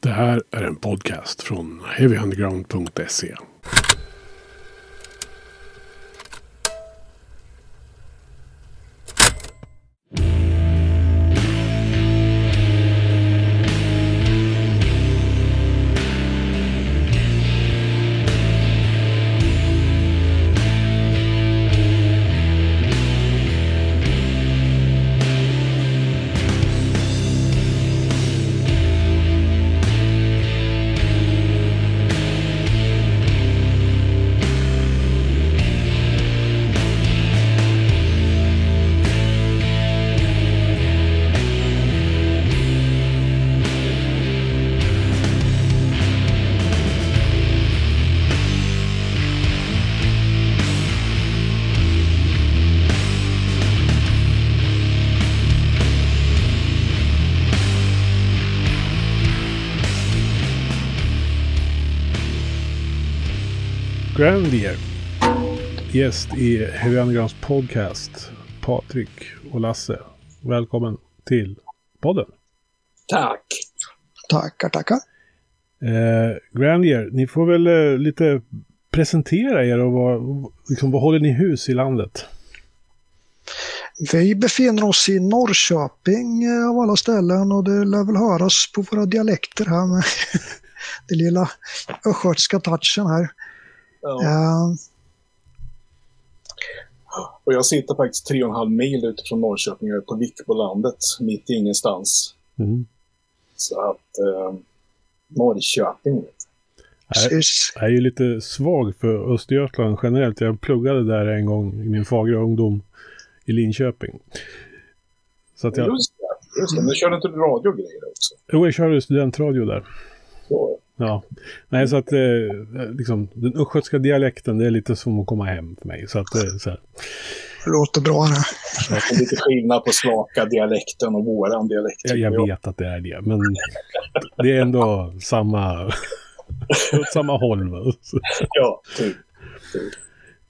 Det här är en podcast från heavyunderground.se. Grandier. Gäst i Undergrounds podcast. Patrik och Lasse. Välkommen till podden. Tack! Tackar, tackar. Eh, Grandier, ni får väl eh, lite presentera er och vad, liksom, vad håller ni hus i landet? Vi befinner oss i Norrköping eh, av alla ställen och det lär väl höras på våra dialekter här med den lilla östgötska touchen här. Ja. Och jag sitter faktiskt tre och en halv mil utifrån Norrköping, jag är på Vikbolandet, mitt i ingenstans. Mm. Så att eh, Norrköping, vet. Jag är ju lite svag för Östergötland generellt. Jag pluggade där en gång i min fagra ungdom i Linköping. Så att du. jag, Just det, just det. Men kör inte du radiogrejer också? jo, jag körde studentradio där. Så. Ja, nej så att eh, liksom, den östgötska dialekten det är lite som att komma hem för mig. Så att eh, så här, Det låter bra det. Det är lite skillnad på slaka dialekten och våran dialekt. jag, jag vet att det är det, men det är ändå samma, åt samma håll. va? Ja, typ. typ.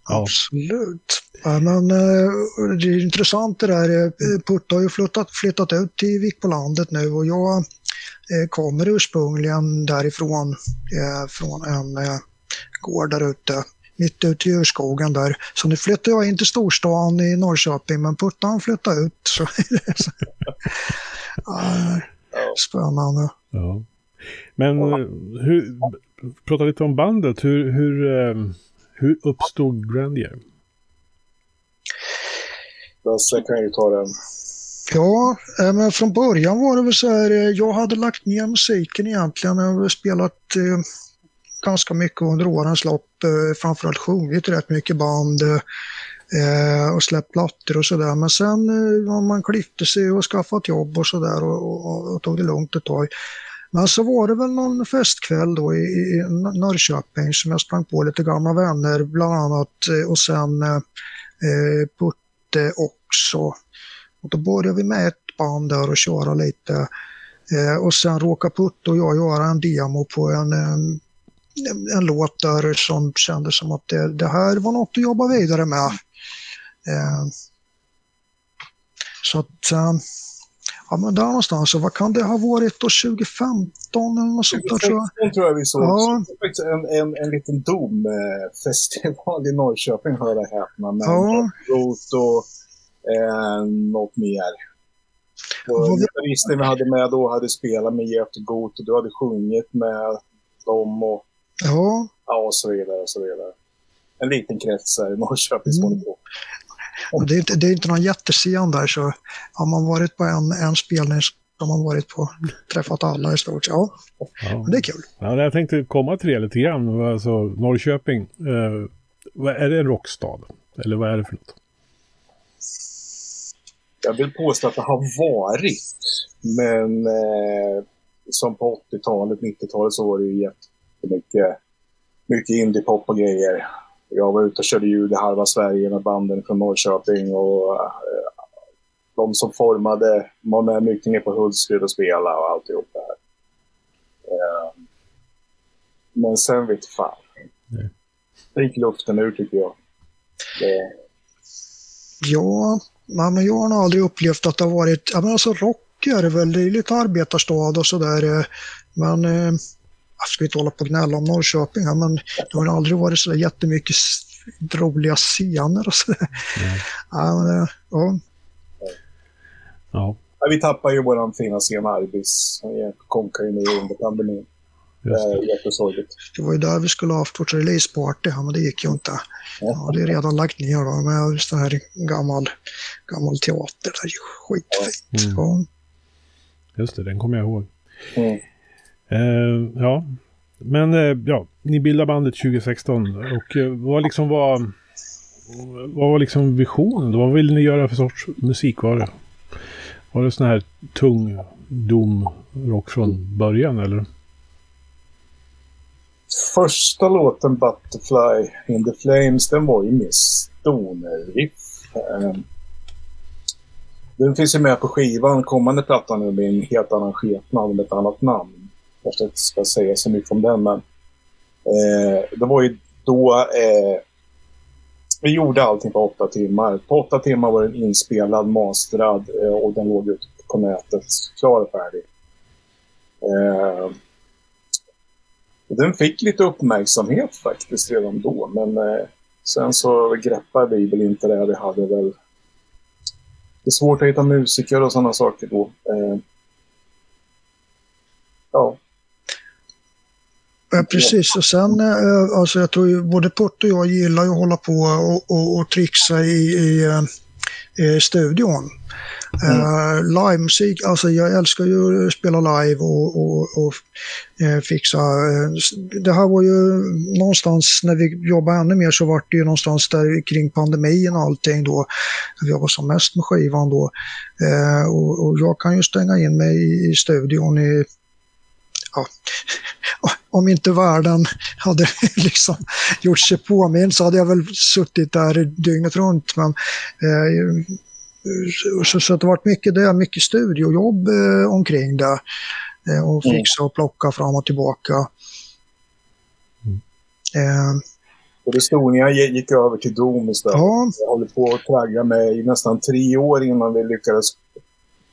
Ja. Absolut. Ja, men, eh, det är intressant det där. Putta har ju flyttat, flyttat ut till Vikbolandet nu och jag kommer ursprungligen därifrån, eh, från en eh, gård där ute, mitt ute i urskogen där. Så nu flyttar jag in till storstan i Norrköping, men Putta han flyttade ut. Så, ja, Ja. spännande. ja. Men eh, hur, prata lite om bandet. Hur, hur, eh, hur uppstod Grandier? Lasse kan ju ta den. Ja, eh, men från början var det väl så här, eh, jag hade lagt ner musiken egentligen. Jag har spelat eh, ganska mycket under årens lopp, eh, framförallt sjungit rätt mycket band eh, och släppt plattor och sådär. Men sen eh, man klippte sig och skaffat jobb och sådär och, och, och tog det lugnt ett tag. Men så var det väl någon festkväll då i, i Norrköping som jag sprang på lite gamla vänner bland annat eh, och sen eh, Putte också. Och då började vi med ett band där och köra lite. Eh, och sen råkade Putte och jag göra en demo på en, en, en låt där som kändes som att det, det här var något att jobba vidare med. Eh, så att, eh, ja men där någonstans, så vad kan det ha varit då 2015 eller något sånt där tror jag. 2016 tror jag vi såg. Ja. En, en, en liten domfestival i Norrköping, hör och häpna. Med Ja. Rot och eh, något mer. Gitarristen vi hade med då hade spelat med Jeff Goat och du hade sjungit med dem och, Ja, ja, och så vidare. Och så vidare. En liten krets här i Norrköping som Mm. och det, är inte, det är inte någon jättescen där så har man varit på en, en spelning så har man varit på, träffat alla i stort. Ja, Ja. men det är kul. Ja, jag tänkte komma till det lite grann. Alltså, Norrköping, eh, är det en rockstad? Eller vad är det för något? Jag vill påstå att det har varit, men eh, som på 80-talet, 90-talet så var det ju jättemycket mycket indiepop och grejer. Jag var ute och körde ljud i halva Sverige med banden från Norrköping och eh, de som formade var med mycket ner på Hultsfred och spela och alltihop det här. Eh, men sen vet fan. Nej. Det gick luften ur tycker jag. Det, Ja, nej, men jag har nog aldrig upplevt att det har varit, ja men alltså rock är det väl, det är lite arbetarstad och sådär. eh, Men eh, jag ska inte hålla på och gnälla om Norrköping här, men det har aldrig varit så jättemycket roliga scener och sådär. Mm. Ja, men, eh, ja. ja. Vi tappade ju vår fina scen Arbis. Han konkade ju ner under pandemin. Det är jättesorgligt. Det var ju där vi skulle ha haft vårt releaseparty, men det gick ju inte. Ja, det är redan lagt ner då, med just den här gammal, gammal teater. Det är skitfint. Mm. Ja. Just det, den kommer jag ihåg. Mm. Uh, ja, men uh, ja, ni bildade bandet 2016 och uh, vad liksom var vad var liksom visionen? Vad ville ni göra för sorts musik var det? Var det sån här tung dom rock från början eller? Första låten Butterfly in the Flames den var ju mer stoner-riff. Eh, den finns ju med på skivan, kommande plattan nu med en helt annan skepnad med ett annat namn. Jag kanske inte ska säga så mycket om den, men eh, det var ju då eh, vi gjorde allting på åtta timmar. På åtta timmar var den inspelad, masterad eh, och den låg ute på nätet, klar och färdig. Eh, den fick lite uppmärksamhet faktiskt redan då, men eh, sen så greppade vi väl inte det. Vi hade väl det är svårt att hitta musiker och sådana saker då. Eh, ja. Ja, precis, och sen eh, alltså jag tror ju både Port och jag gillar ju att hålla på och, och, och trixa i, i, eh, i studion. Mm. Uh, livemusik, alltså jag älskar ju att spela live och, och, och uh, fixa. Eh, det här var ju någonstans när vi jobbade ännu mer så var det ju någonstans där kring pandemin och allting då. Vi var som mest med skivan då. Och, och, jag kan ju stänga in mig i, i studion i ja, om inte världen hade liksom gjort sig påminn så hade jag väl suttit där dygnet runt. Men eh, så, så det har varit mycket det, mycket studiojobb eh, omkring det. Eh, och fixa och plocka fram och tillbaka. Mm. Eh, och Estonia gick över till Dom istället. Ja. Jag håller på att tragga med i nästan tre år innan vi lyckades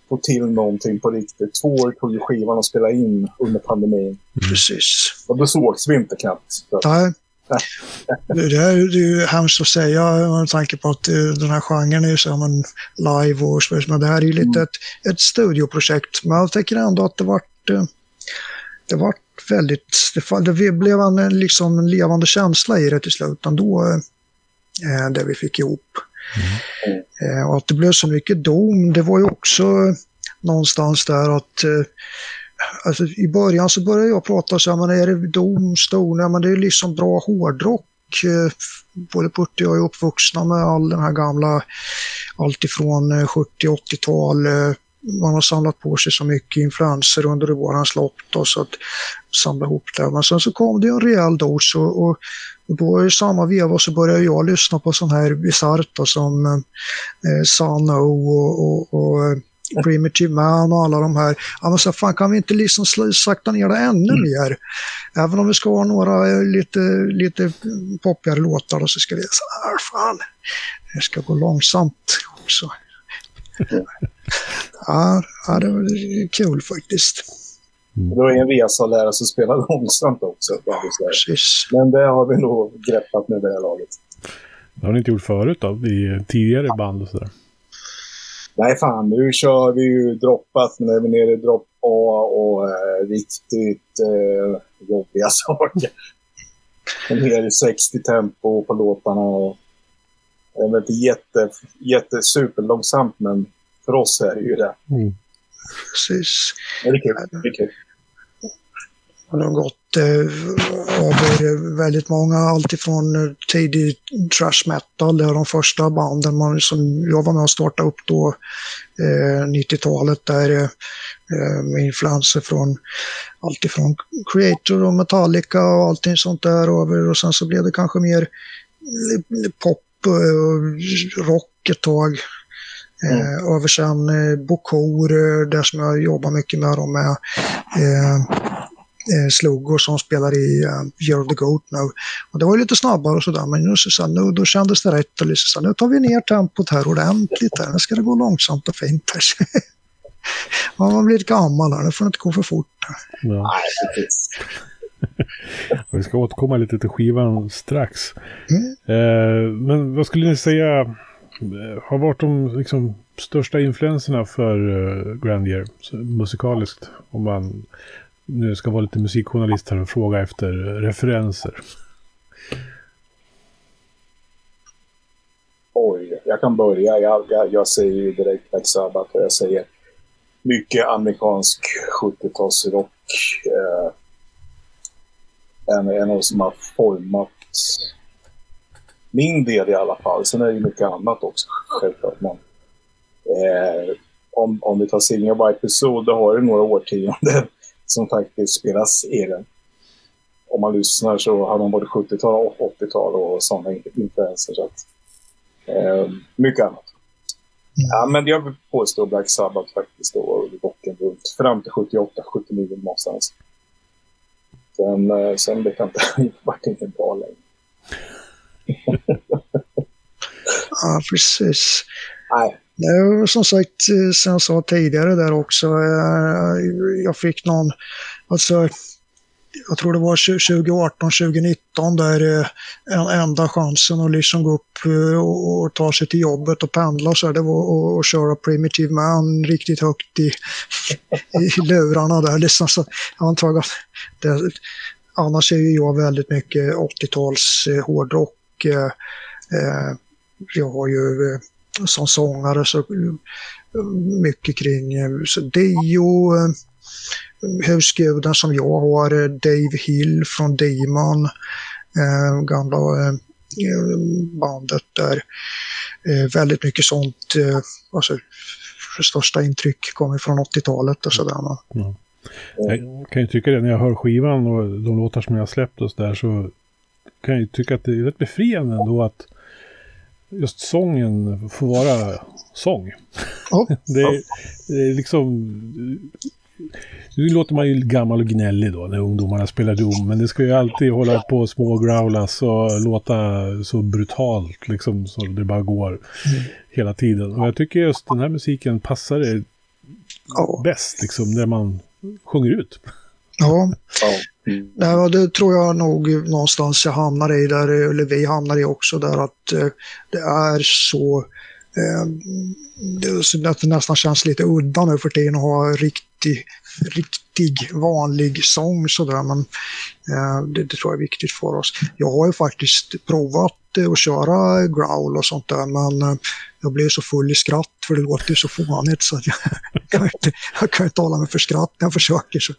få till någonting på riktigt. Två år tog ju skivan att spela in under pandemin. Mm. Precis. Och då sågs vi inte knappt. Nej. Det är, det är ju hemskt att säga med tanke på att eh, den här genren är ju så men live och så men det här är ju lite mm. ett, ett studioprojekt. Men jag tycker ändå att det vart eh, det vart väldigt, det, blev en liksom en levande känsla i det till slut ändå, eh, det vi fick ihop. Mm. Och att det blev så mycket dom, det var ju också någonstans där att alltså, i början så började jag prata så här, men är det Doom, stone, men det är liksom bra hårdrock. Eh, både Putte och jag är uppvuxna med all den här gamla, alltifrån 70 eh, 80-tal. Eh, man har samlat på sig så mycket influenser under årens lopp då, så att samla ihop det. Men sen så kom det en rejäl dos och, och då i samma veva så började jag lyssna på sån här bisarrt som eh, Sano och, och, och Primitive Man och alla de här. Ja, men så fan kan vi inte liksom sakta ner det ännu mm. mer? Även om vi ska ha några eh, lite, lite poppigare låtar då, så ska vi så här, fan, det ska gå långsamt också. ja, ja, det var kul faktiskt. Mm. Det var en resa att lära sig spela långsamt också. Precis. Men det har vi nog greppat med det här laget. Det har ni inte gjort förut då, i tidigare band och sådär? Nej, fan. Nu kör vi ju droppat, är vi nere i dropp A och eh, riktigt eh, jobbiga saker. ner i 60 tempo på låtarna och jag vet inte jätte, jätte superlångsamt, men för oss är det ju det. Mm. Precis. Ja, det är kul. Det är kul har nog gått eh, över väldigt många, alltifrån eh, tidig trash metal, det är de första banden man, som jag var med och startade upp då, eh, 90-talet, där eh, med influenser från alltifrån Creator och Metallica och allting sånt där över och sen så blev det kanske mer pop och rock ett tag. Mm. Eh, över sen eh, Bokor, eh, där som jag jobbar mycket med dem med. Eh, eh, Slugor som spelar i uh, Year of the Goat nu. Och det var lite snabbare och sådär, men nu, så, nu, då kändes det rätt. Och liksom, så, nu tar vi ner tempot här ordentligt. Här. Nu ska det gå långsamt och fint. Här. Ja, man blir gammal här. Det får inte gå för fort. Ja. Vi ska återkomma lite till skivan strax. Mm. Eh, men vad skulle ni säga eh, har varit de liksom, största influenserna för uh, Grandier musikaliskt? Om man nu ska vara lite musikjournalist här och fråga efter referenser. Oj, jag kan börja. Jag, jag, jag säger ju direkt Black Sabbath och jag säger mycket amerikansk 70-talsrock. Eh, en, en av som har format min del i alla fall. Sen är det ju mycket annat också självklart. Men, eh, om, om vi tar Singing White Episode, då har det några årtionden som faktiskt spelas egen. Om man lyssnar så har man både 70-tal och 80-tal och sådana influenser. Så att, eh, mycket annat. Mm. Ja, men jag vill påstå Black Sabbath faktiskt då, rocken runt fram till 78, 79 någonstans. Sen, eh, sen vet jag inte, vart inte bra längre. ja, precis. Nej. Som sagt, eh, som jag sa tidigare där också, eh, jag fick någon, alltså jag tror det var 2018, 2019 där eh, en enda chansen att liksom gå upp och ta sig till jobbet och pendla så här, det var att köra Primitive Man riktigt högt i, i lurarna där. Liksom, så jag det, annars är ju jag väldigt mycket 80-tals hårdrock. Jag har ju som sångare så mycket kring så Dio, husguden som jag har, eh, Dave Hill från Demon, eh, gamla eh, bandet där. Eh, väldigt mycket sånt, eh, alltså största intryck kommer från 80-talet och sådär. Ja. Jag kan ju tycka det när jag hör skivan och de låtar som jag släppt och sådär så kan jag ju tycka att det är rätt befriande ändå att just sången får vara sång. Ja. det, är, det är liksom nu låter man ju gammal och gnällig då när ungdomarna spelar Doom, men det ska ju alltid hålla på och smågrowlas och låta så brutalt liksom så det bara går mm. hela tiden. Och jag tycker just den här musiken passar det ja. bäst liksom när man sjunger ut. Ja. Mm. Nej, det tror jag nog någonstans jag hamnar i där, eller vi hamnar i också, där att eh, det är så eh, det nästan känns lite udda nu för tiden att ha riktig, riktig vanlig sång sådär. Men eh, det, det, tror jag är viktigt för oss. Jag har ju faktiskt provat eh, att köra growl och sånt där men eh, jag blir så full i skratt för det låter så fånigt så jag, kan inte, jag kan inte hålla mig för skratt när jag försöker. Så.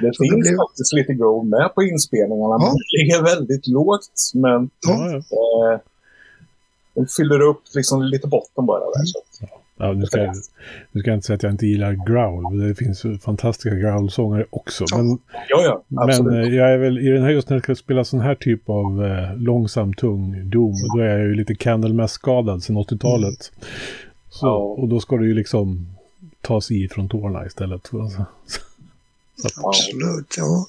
Det så finns det blir... faktiskt lite growl med på inspelningarna. Ja. Det ligger väldigt lågt men ja. eh, fyller upp liksom lite botten bara. Där, så. Ja, nu, ska jag, nu ska jag inte säga att jag inte gillar growl. Det finns fantastiska growl-sångare också. Men, ja, ja, men eh, jag är väl i den här just när jag ska spela sån här typ av eh, långsam, tung Doom. Då är jag ju lite Candlemass-skadad sedan 80-talet. Mm. Så, ja. Och då ska det ju liksom tas i från tårna istället. Så, så. Absolut, ja.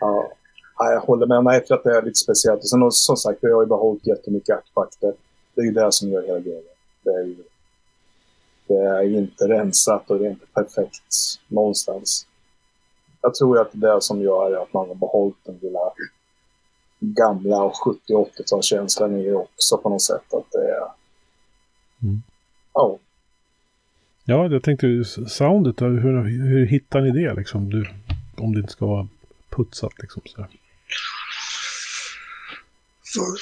ja. Jag håller med. Nej, för att det är lite speciellt. Och sen som sagt, jag har ju behållit jättemycket artefakter det är ju det som gör hela grejen. Det är, ju, det är inte rensat och det är inte perfekt någonstans. Jag tror att det är det som gör att man har behållit den lilla gamla och 70 80-talskänslan i det också på något sätt. Att det är... Mm. Ja. Ja, jag tänkte soundet, hur, hur hittar ni det liksom? Du, om det inte ska vara putsat liksom. Så.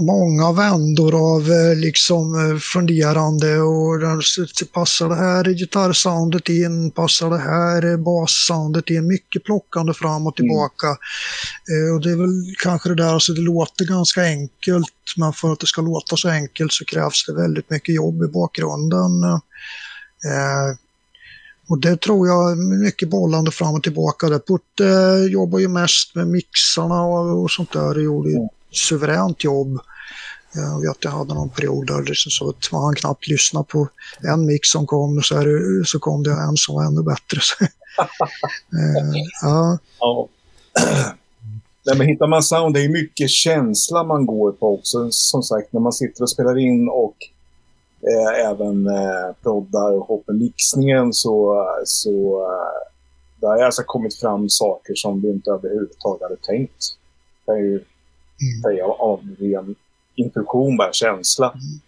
många vändor av eh, liksom eh, funderande och passar det här gitarrsoundet in, passar det här bassoundet in, mycket plockande fram och tillbaka. Mm. Och det är väl kanske det där, alltså det låter ganska enkelt men för att det ska låta så enkelt så krävs det väldigt mycket jobb i bakgrunden. Eh, och det tror jag mycket bollande fram och tillbaka. Där. Putte jobbar ju mest med mixarna och, och sånt där. Det gjorde mm suveränt jobb. Eh, jag vet att jag hade någon period där liksom så att man knappt lyssna på en mix som kom så, så kom det en som var ännu bättre. eh, ja. ja. Nej, men hittar man sound, det är mycket känsla man går på också. Som sagt, när man sitter och spelar in och eh, även eh, proddar och hoppmixningen så, så eh, det har alltså kommit fram saker som vi inte överhuvudtaget hade tänkt. Det är ju säga mm. av ren intuition, bara känsla. Mm.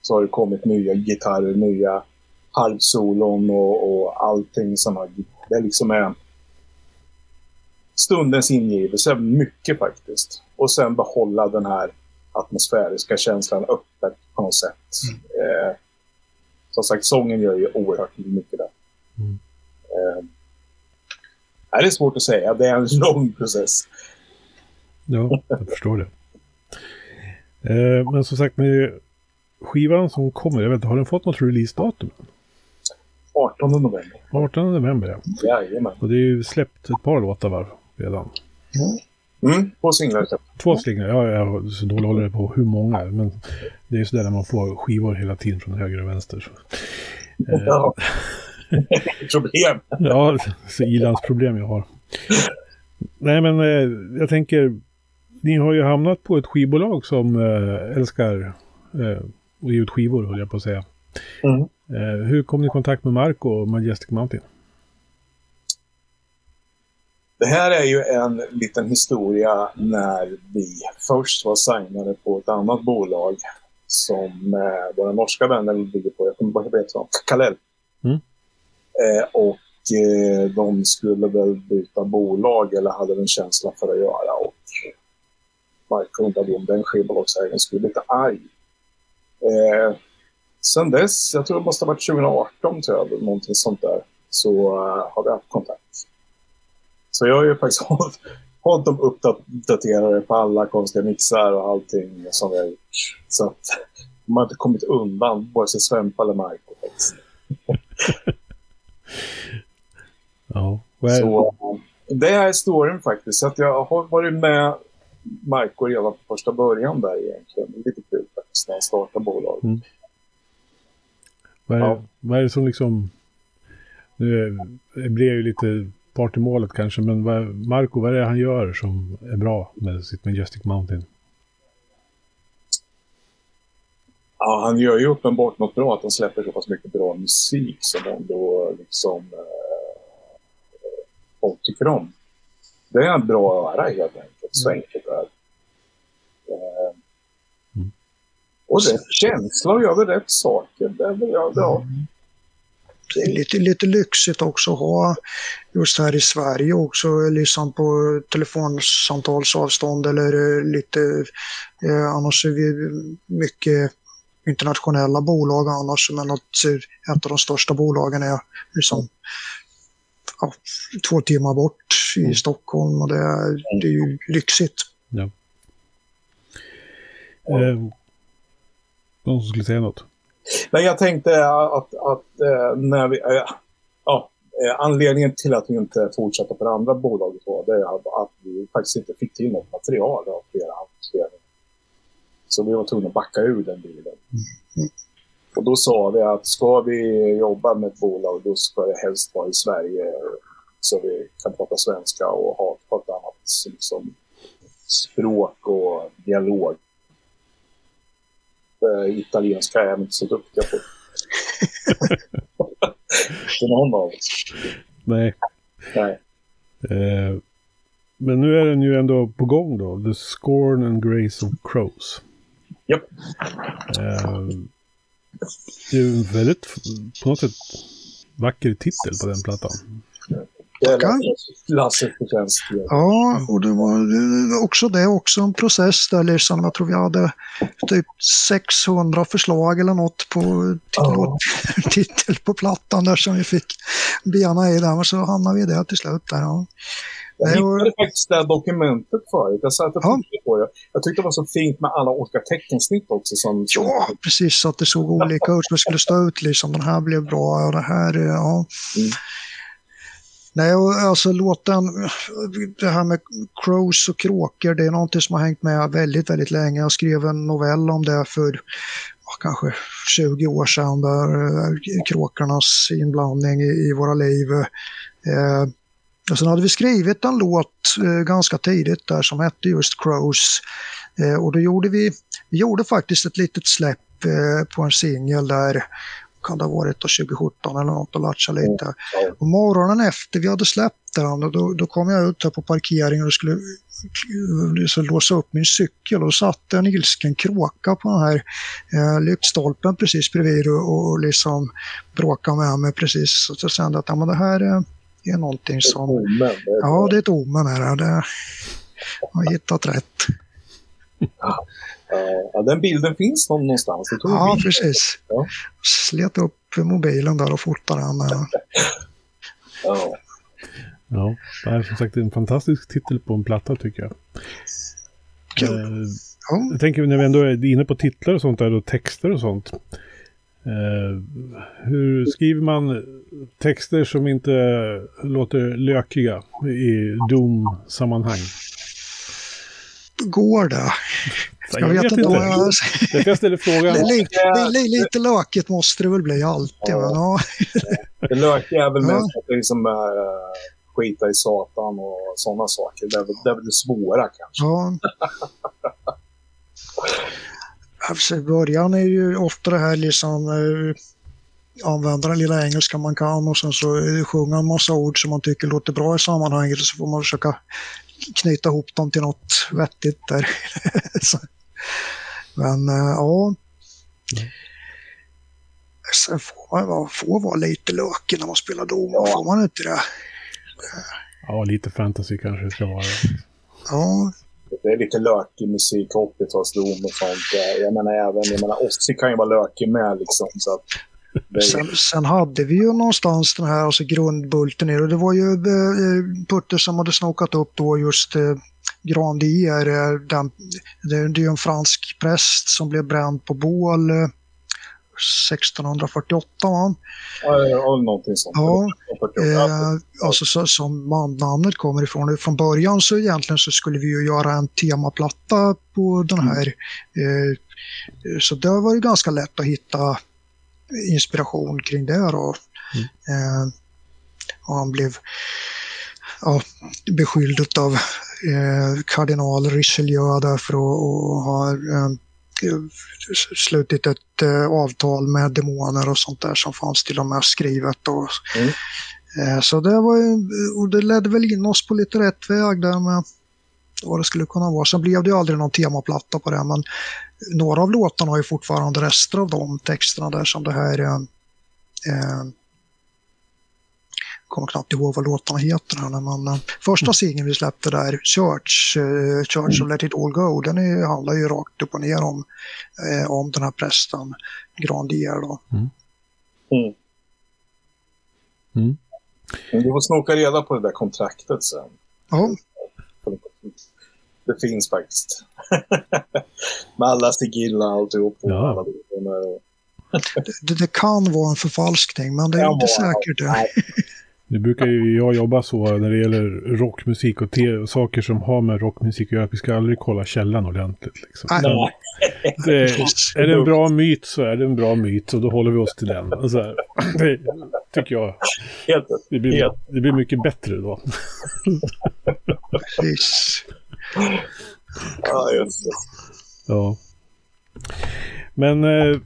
Så har det kommit nya gitarrer, nya halvsolon och, och allting som har... Det liksom är stundens ingivelse, mycket faktiskt. Och sen behålla den här atmosfäriska känslan öppet på något sätt. Mm. Eh, som sagt, sången gör ju oerhört mycket där. Mm. Eh, det är svårt att säga, det är en lång process. Ja, jag förstår det. Eh, men som sagt, med skivan som kommer, jag vet har den fått något releasedatum? 18 november. 18 november, ja. Jajamän. Och det är ju släppt ett par låtar var redan. Mm. Mm, två singlar. Två singlar, ja, jag så dålig håller på hur många. Men det är ju sådär när man får skivor hela tiden från höger och vänster. Så. Ja. problem. ja, så ilandsproblem jag har. Nej, men eh, jag tänker, ni har ju hamnat på ett skivbolag som eh, älskar eh, att ge ut skivor, höll jag på att säga. Mm. Eh, hur kom ni i kontakt med Marco och Majestic Mountain? Det här är ju en liten historia när vi först var signade på ett annat bolag som eh, våra norska vänner ligger på. Jag kommer bara ihåg vad Kalell. Mm. Eh, och eh, de skulle väl byta bolag eller hade en känsla för att göra. Och Marco undrade om den skivbolagsägaren skulle bli lite arg. Eh, sen dess, jag tror det måste ha varit 2018, tror jag, någonting sånt där, så uh, har vi haft kontakt. Så jag har ju faktiskt hållit, hållit dem uppdaterade på alla konstiga mixar och allting som vi har gjort. Så att de har inte kommit undan, vare sig Svempa eller Marco. ja, well. Så, det är storyn faktiskt. Så att jag har varit med Marco redan från första början där egentligen. Det är lite kul faktiskt när han startade bolaget. Mm. Vad, är, ja. vad är det som liksom... Nu blir jag ju lite part i målet kanske, men vad, Marco, vad är det han gör som är bra med sitt Majestic Mountain? Ja, han gör ju uppenbart något bra att han släpper så pass mycket bra musik som ändå liksom eh, folk tycker om. Det är en bra öra helt enkelt. Så mm. enkelt är eh, mm. Och rätt känsla och gör väl rätt saker. Det är väl, ja, ja. Mm det är lite, lite lyxigt också att ha just här i Sverige också, liksom på telefonsamtalsavstånd eller eh, lite, eh, annars är vi mycket internationella bolag annars, men att eh, ett av de största bolagen är liksom ja, två timmar bort i mm. Stockholm och det är, det är ju lyxigt. Ja. Eh, någon som skulle säga något? Men jag tänkte att, att eh, när vi, eh, ja, eh, anledningen till att vi inte fortsatte på det andra bolaget var det att vi faktiskt inte fick till något material av flera anledningar. Så vi var tvungna att backa ur den bilen. Mm. Och då sa vi att ska vi jobba med ett bolag då ska det helst vara i Sverige så vi kan prata svenska och ha ett annat liksom, språk och dialog eh, italienska är jag inte så duktiga på. För någon av oss. Nej. Nej. Eh, men nu är den ju ändå på gång då. The Scorn and Grace of Crows. Japp. Eh, det är ju en väldigt, på något sätt, vacker titel på den plattan. Förtjänst. Ja, och det var också det också en process där liksom. Jag tror vi hade typ 600 förslag eller något på ja. titel på plattan där som vi fick bena i där. Och så hamnade vi där till slut. Där, ja. Jag hittade faktiskt det här dokumentet förut. Jag satt och ja. på det. Jag tyckte det var så fint med alla olika teckensnitt också. Som, ja, precis. Så att det såg olika ut. Det skulle stå ut liksom. Den här blev bra och det här, ja. Mm. Nej, alltså låten, det här med crows och kråkor, det är någonting som har hängt med väldigt, väldigt länge. Jag skrev en novell om det för kanske 20 år sedan, där eh, kråkornas inblandning i, i våra liv. Eh, och sen hade vi skrivit en låt eh, ganska tidigt där som hette just Crows. Eh, och då gjorde vi, vi gjorde faktiskt ett litet släpp eh, på en singel där kan det ha varit 2017 eller något och latcha lite. Och morgonen efter vi hade släppt den, då, då kom jag ut här på parkeringen och skulle så låsa upp min cykel och satt en ilsken kråka på den här eh, lyktstolpen precis bredvid och, och liksom bråkade med mig precis. Så jag kände att ja, men det här är, är någonting som... Omen, Ja, det är ett omen här. Det, jag har hittat rätt. Ja, den bilden finns någonstans. Det tog Ja, bild. precis. Ja. Slet upp mobilen där och fotade den. eh. Ja. Ja, det är som sagt en fantastisk titel på en platta tycker jag. Kul. Eh, Ja. jag tänker när vi ändå är inne på titlar och sånt där och texter och sånt. Eh, hur skriver man texter som inte låter lökiga i Doom-sammanhang? Går det? Jag vet inte. om jag- jag ställer frågan. Li- li- li- li- Lite lökigt måste det väl bli alltid. Ja. Men, ja. Det lökiga är väl mest att det liksom är uh, skita i satan och sådana saker. Det är, väl- det är väl det svåra kanske. Ja. Alltså, I början är ju ofta det här liksom eh, använda den lilla engelska man kan och sen så eh, sjunga en massa ord som man tycker låter bra i sammanhanget och så får man försöka knyta ihop dem till något vettigt där. Men eh, ja. Sen får man vara, får vara lite lökig när man spelar dom, Ja. får man inte det? Ja, lite fantasy kanske det ska vara. Ja, det är lite lökig musik, 80-talsdom och sånt. Jag menar även, jag menar Ossi kan ju vara lökig med liksom. Så att det är, Sen, sen hade vi ju någonstans den här alltså grundbulten i det. och Det var ju eh, eh Putte som hade snokat upp då just eh, Grandier. Eh, den, det, det är ju en fransk präst som blev bränd på bål eh, 1648. Va? ja, ja, någonting sånt. Ja. Eh, alltså så, som man- namnet kommer ifrån. Från början så egentligen så skulle vi ju göra en temaplatta på den här. Eh, så det var ju ganska lätt att hitta inspiration kring det då. Eh, och han blev ja, beskylld av eh, kardinal Richelieu därför att att ha slutit ett eh, avtal med demoner och sånt där som fanns till och med skrivet. Och, Mm. eh, så det var ju, och det ledde väl in oss på lite rätt väg där med vad det skulle kunna vara. Sen blev det ju aldrig någon temaplatta på det men några av låtarna har ju fortfarande rester av de texterna där som det här eh, eh, kommer knappt ihåg vad låtarna heter. Här, när man, eh, första singeln vi släppte där, Church, eh, Church of Let It All Go, den är, handlar ju rakt upp och ner om, eh, om den här prästen, Grandier. Då. Mm. Mm. Men du får snoka reda på det där kontraktet sen. Ja, Det finns faktiskt. Med alla sigilla och alltihop. Ja. alla det, det kan vara en förfalskning, men det är Kan inte säkert. Det. Nej. Nu brukar ju jag jobba så när det gäller rockmusik och saker som har med rockmusik att göra. Att vi ska aldrig kolla källan ordentligt. Liksom. Nej. Det, är det en bra myt så är det en bra myt och då håller vi oss till den. Alltså, det tycker jag. Det blir, det blir mycket bättre då. Precis. Ja, just det. Ja. Men eh,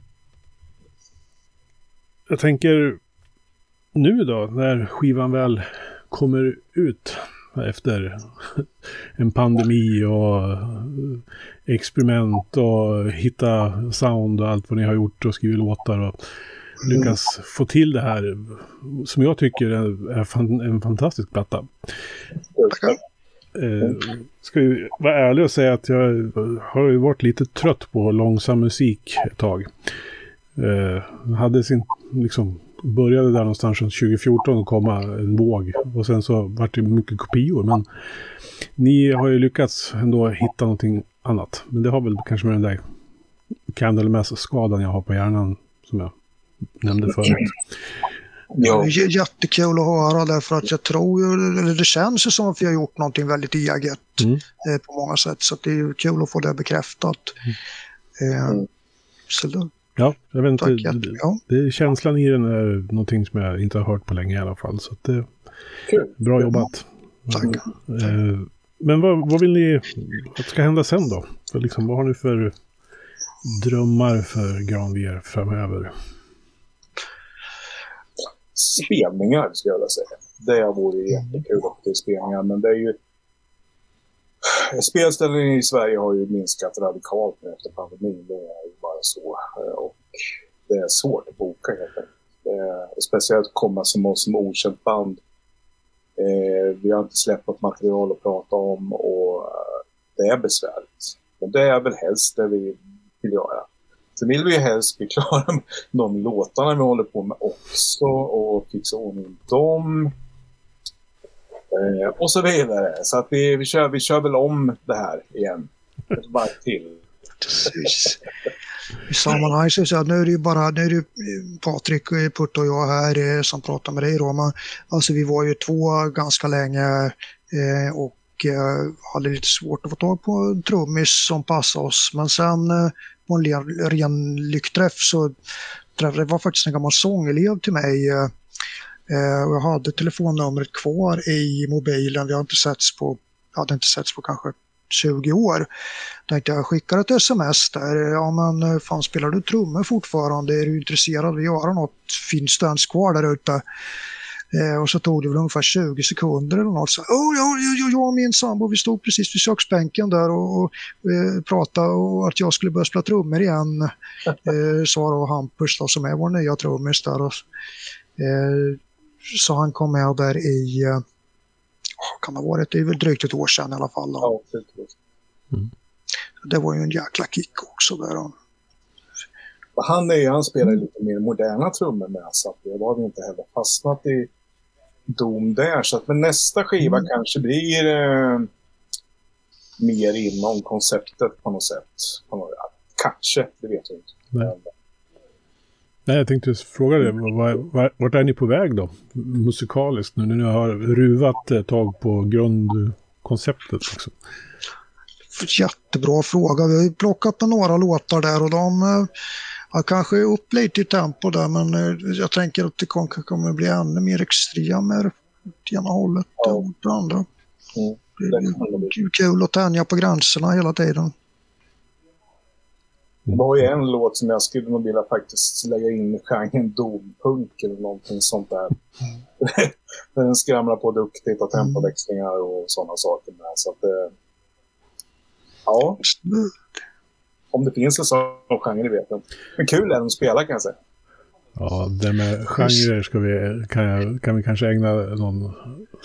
jag tänker nu då när skivan väl kommer ut efter en pandemi och experiment och hitta sound och allt vad ni har gjort och skrivit låtar och lyckas få till det här som jag tycker är en fantastisk platta. Eh, ska ju vara ärlig och säga att jag har ju varit lite trött på långsam musik ett tag. Eh, hade sin, liksom, började där någonstans runt 2014 att komma en våg. Och sen så vart det mycket kopior. Men ni har ju lyckats ändå hitta någonting annat. Men det har väl kanske med den där Candlemass-skadan jag har på hjärnan som jag nämnde förut. Ja. Det är jättekul att höra därför att jag tror ju, eller det känns ju som att vi har gjort någonting väldigt eget Mm. eh, på många sätt. Så det är ju kul att få det bekräftat. Eh, Mm. så då, Ja, jag vet inte. tack det- ja. Det, känslan i den är någonting som jag inte har hört på länge i alla fall. Så att det är Kul. bra jobbat. Tack. Eh, men vad, vad vill ni att ska hända sen då? För liksom, vad har ni för drömmar för Granvier framöver? Spelningar skulle jag vilja säga. Det vore jättekul att det är spelningar, men det är ju... Spelställningen i Sverige har ju minskat radikalt nu efter pandemin. Det är ju bara så. Det är svårt att boka helt enkelt. Speciellt att komma som oss som okänt band. Eh, vi har inte släppt något material att prata om och eh, det är besvärligt. Men det är väl helst det vi vill göra. Sen vill vi ju helst bli klara med de låtarna vi håller på med också och fixa ordning dem. Eh, och så vidare. Så att vi, vi, kör, vi kör väl om det här igen. Ett varv till. Precis. I sammanhanget så nu är det ju bara nu är det Patrik, eh, Putte och jag här eh, som pratar med dig då. Men, alltså vi var ju två ganska länge eh, och eh, hade lite svårt att få tag på en trummis som passade oss. Men sen eh, på en ren lyckträff så det var faktiskt en gammal sångelev till mig. Eh, eh jag hade telefonnumret kvar i mobilen. Vi har inte setts på, hade inte setts på kanske 20 år. Tänkte jag skickar ett sms där. Ja men eh, fan spelar du trummor fortfarande? Är du intresserad av att göra något? Finns det ens kvar där ute? Eh, och så tog det väl ungefär 20 sekunder eller något. Så, oh, ja, ja, jag och min sambo vi stod precis vid köksbänken där och, och eh, pratade och att jag skulle börja spela trummor igen. Eh, sa då Hampus då, som är vår nya trummis där. Och, eh, så han kom med där i eh, kan det ha varit, det är väl drygt ett år sedan i alla fall. Ja, mm. Det var ju en jäkla kick också där. Han, är, han spelar lite mer moderna trummor med så att det har vi inte heller fastnat i dom där. Så att, men nästa skiva mm. kanske blir eh, mer inom konceptet på något sätt. På något, kanske, det vet jag inte. Nej. Nej, jag tänkte fråga dig, vart är ni på väg då? Musikaliskt, nu när ni har ruvat ett tag på grundkonceptet? Liksom. Jättebra fråga. Vi har plockat med några låtar där och de eh, har kanske upp lite i tempo där men eh, jag tänker att det kommer bli ännu mer extremer åt ena hållet ja. och åt det andra. Mm. Det är kul att tänja på gränserna hela tiden. Det var ju en låt som jag skulle nog vilja faktiskt lägga in i genren dompunk eller någonting sånt där. Den skramlar på duktigt och tempoväxlingar och sådana saker med. Så att, eh, ja. Om det finns en sån genre, vet jag. Men kul är det att spela kan jag säga. Ja, det med genrer ska vi, kan, jag, kan vi kanske ägna någon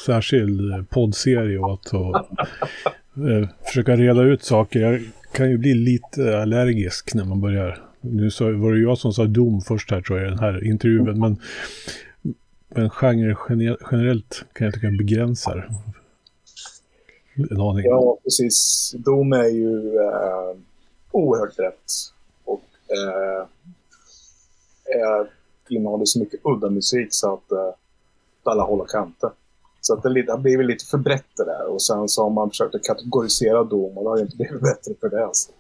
särskild poddserie åt. Och, eh, försöka reda ut saker. Jag kan ju bli lite allergisk när man börjar. Nu så var det jag som sa dom först här tror jag i den här intervjun. Men, men genre generellt kan jag tycka begränsar. En aning. Ja, precis. Dom är ju eh, oerhört rätt. Och eh, är, innehåller så mycket udda musik så att eh, alla håller kanter. Så att det har blivit lite för brett det där. Och sen så har man försökt att kategorisera dom och det har ju inte blivit bättre för det. Så.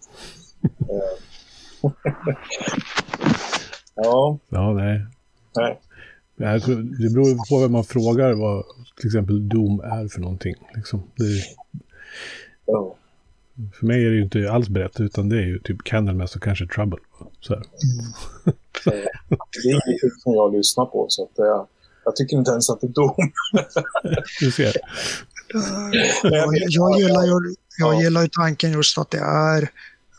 Eh. ja. Ja, nej. nej. Jag tror, det beror på vem man frågar vad till exempel dom är för någonting. Liksom. Det, ja. För mig är det ju inte alls brett, utan det är ju typ Candlemass och kanske Trouble. Så mm. det är ju som jag lyssnar på, så att jag, jag tycker inte ens att det är dom. du ser. jag, jag, gillar ju, jag gillar ju tanken just att det är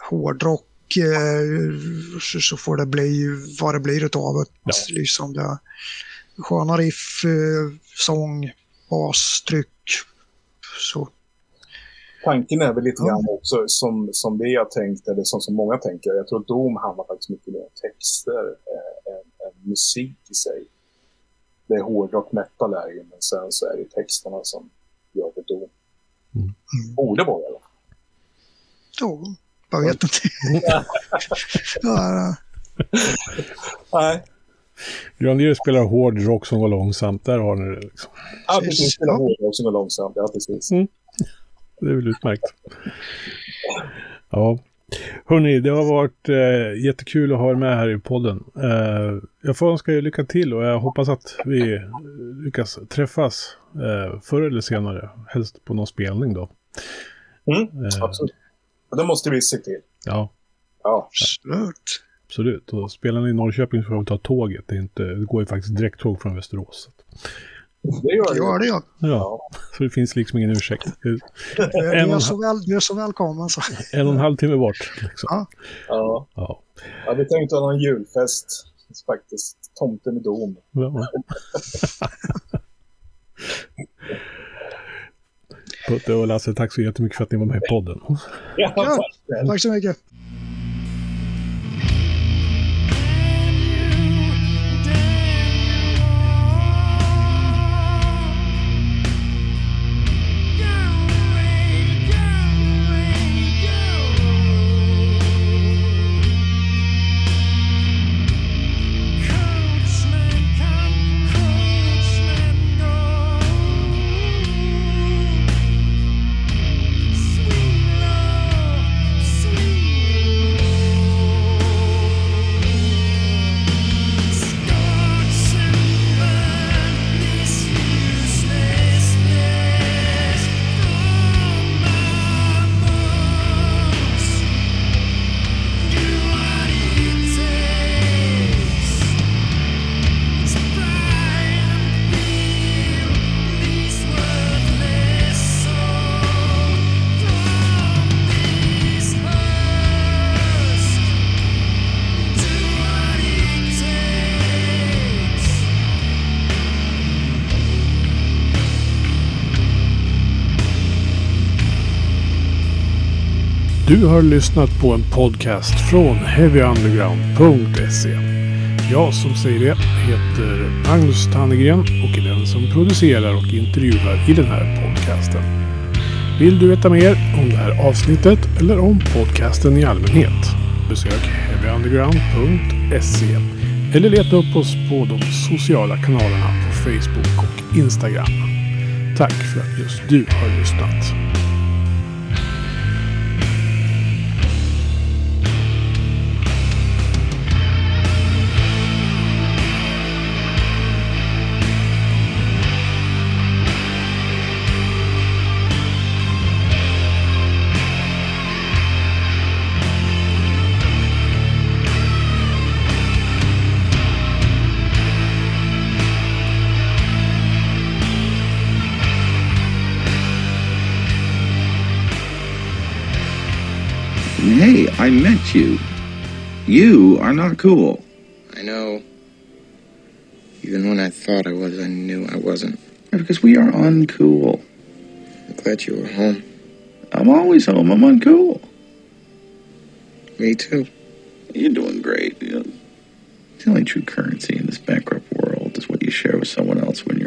hårdrock eh, så får det bli vad det blir utav det. Ja. Liksom det sköna riff, eh, sång, bas, tryck. Så. Tanken är väl lite grann också som, som vi har tänkt, eller som, som många tänker. Jag tror att Dom handlar faktiskt mycket mer om texter eh, än, än musik i sig det är hårdrock metal är ju, men sen så är det texterna som gör det då. Mm. Borde vara fall. Jo, jag vet inte. ja, Nej. Granier spelar hård rock som går långsamt, där har ni det. Liksom. Ja, precis. Spelar hård rock som går långsamt, ja precis. Mm. Det är väl utmärkt. Ja. Hörni, det har varit eh, jättekul att ha er med här i podden. Eh, jag får önska er lycka till och jag hoppas att vi lyckas träffas eh, förr eller senare. Helst på någon spelning då. Mm, eh, absolut. Det måste vi se till. Ja. Ja. Absolut. Absolut. Och spelar ni i Norrköping så får vi ta tåget. Det, är inte, det går ju faktiskt direkttåg från Västerås. Det gör Det gör det ja. Ja, så det finns liksom ingen ursäkt. Du En och är en så, väl, du är så välkommen. Så. En och en halv timme bort. Liksom. Ja. Ja. Ja. ja, vi tänkte ha någon julfest. Faktiskt. Tomten i dom. Ja. Putte och Lasse, tack så jättemycket för att ni var med i podden. Ja, Ja. verkligen. Tack så mycket. Du har lyssnat på en podcast från heavyunderground.se. Jag som säger det heter Magnus Tannegren och är den som producerar och intervjuar i den här podcasten. Vill du veta mer om det här avsnittet eller om podcasten i allmänhet? Besök heavyunderground.se eller leta upp oss på de sociala kanalerna på Facebook och Instagram. Tack för att just du har lyssnat. You are not cool. I know. Even when I thought I was, I knew I wasn't. Because we are uncool. I'm glad you were home. I'm always home. I'm uncool. Me too. You're doing great. You know, the only true currency in this bankrupt world is what you share with someone else when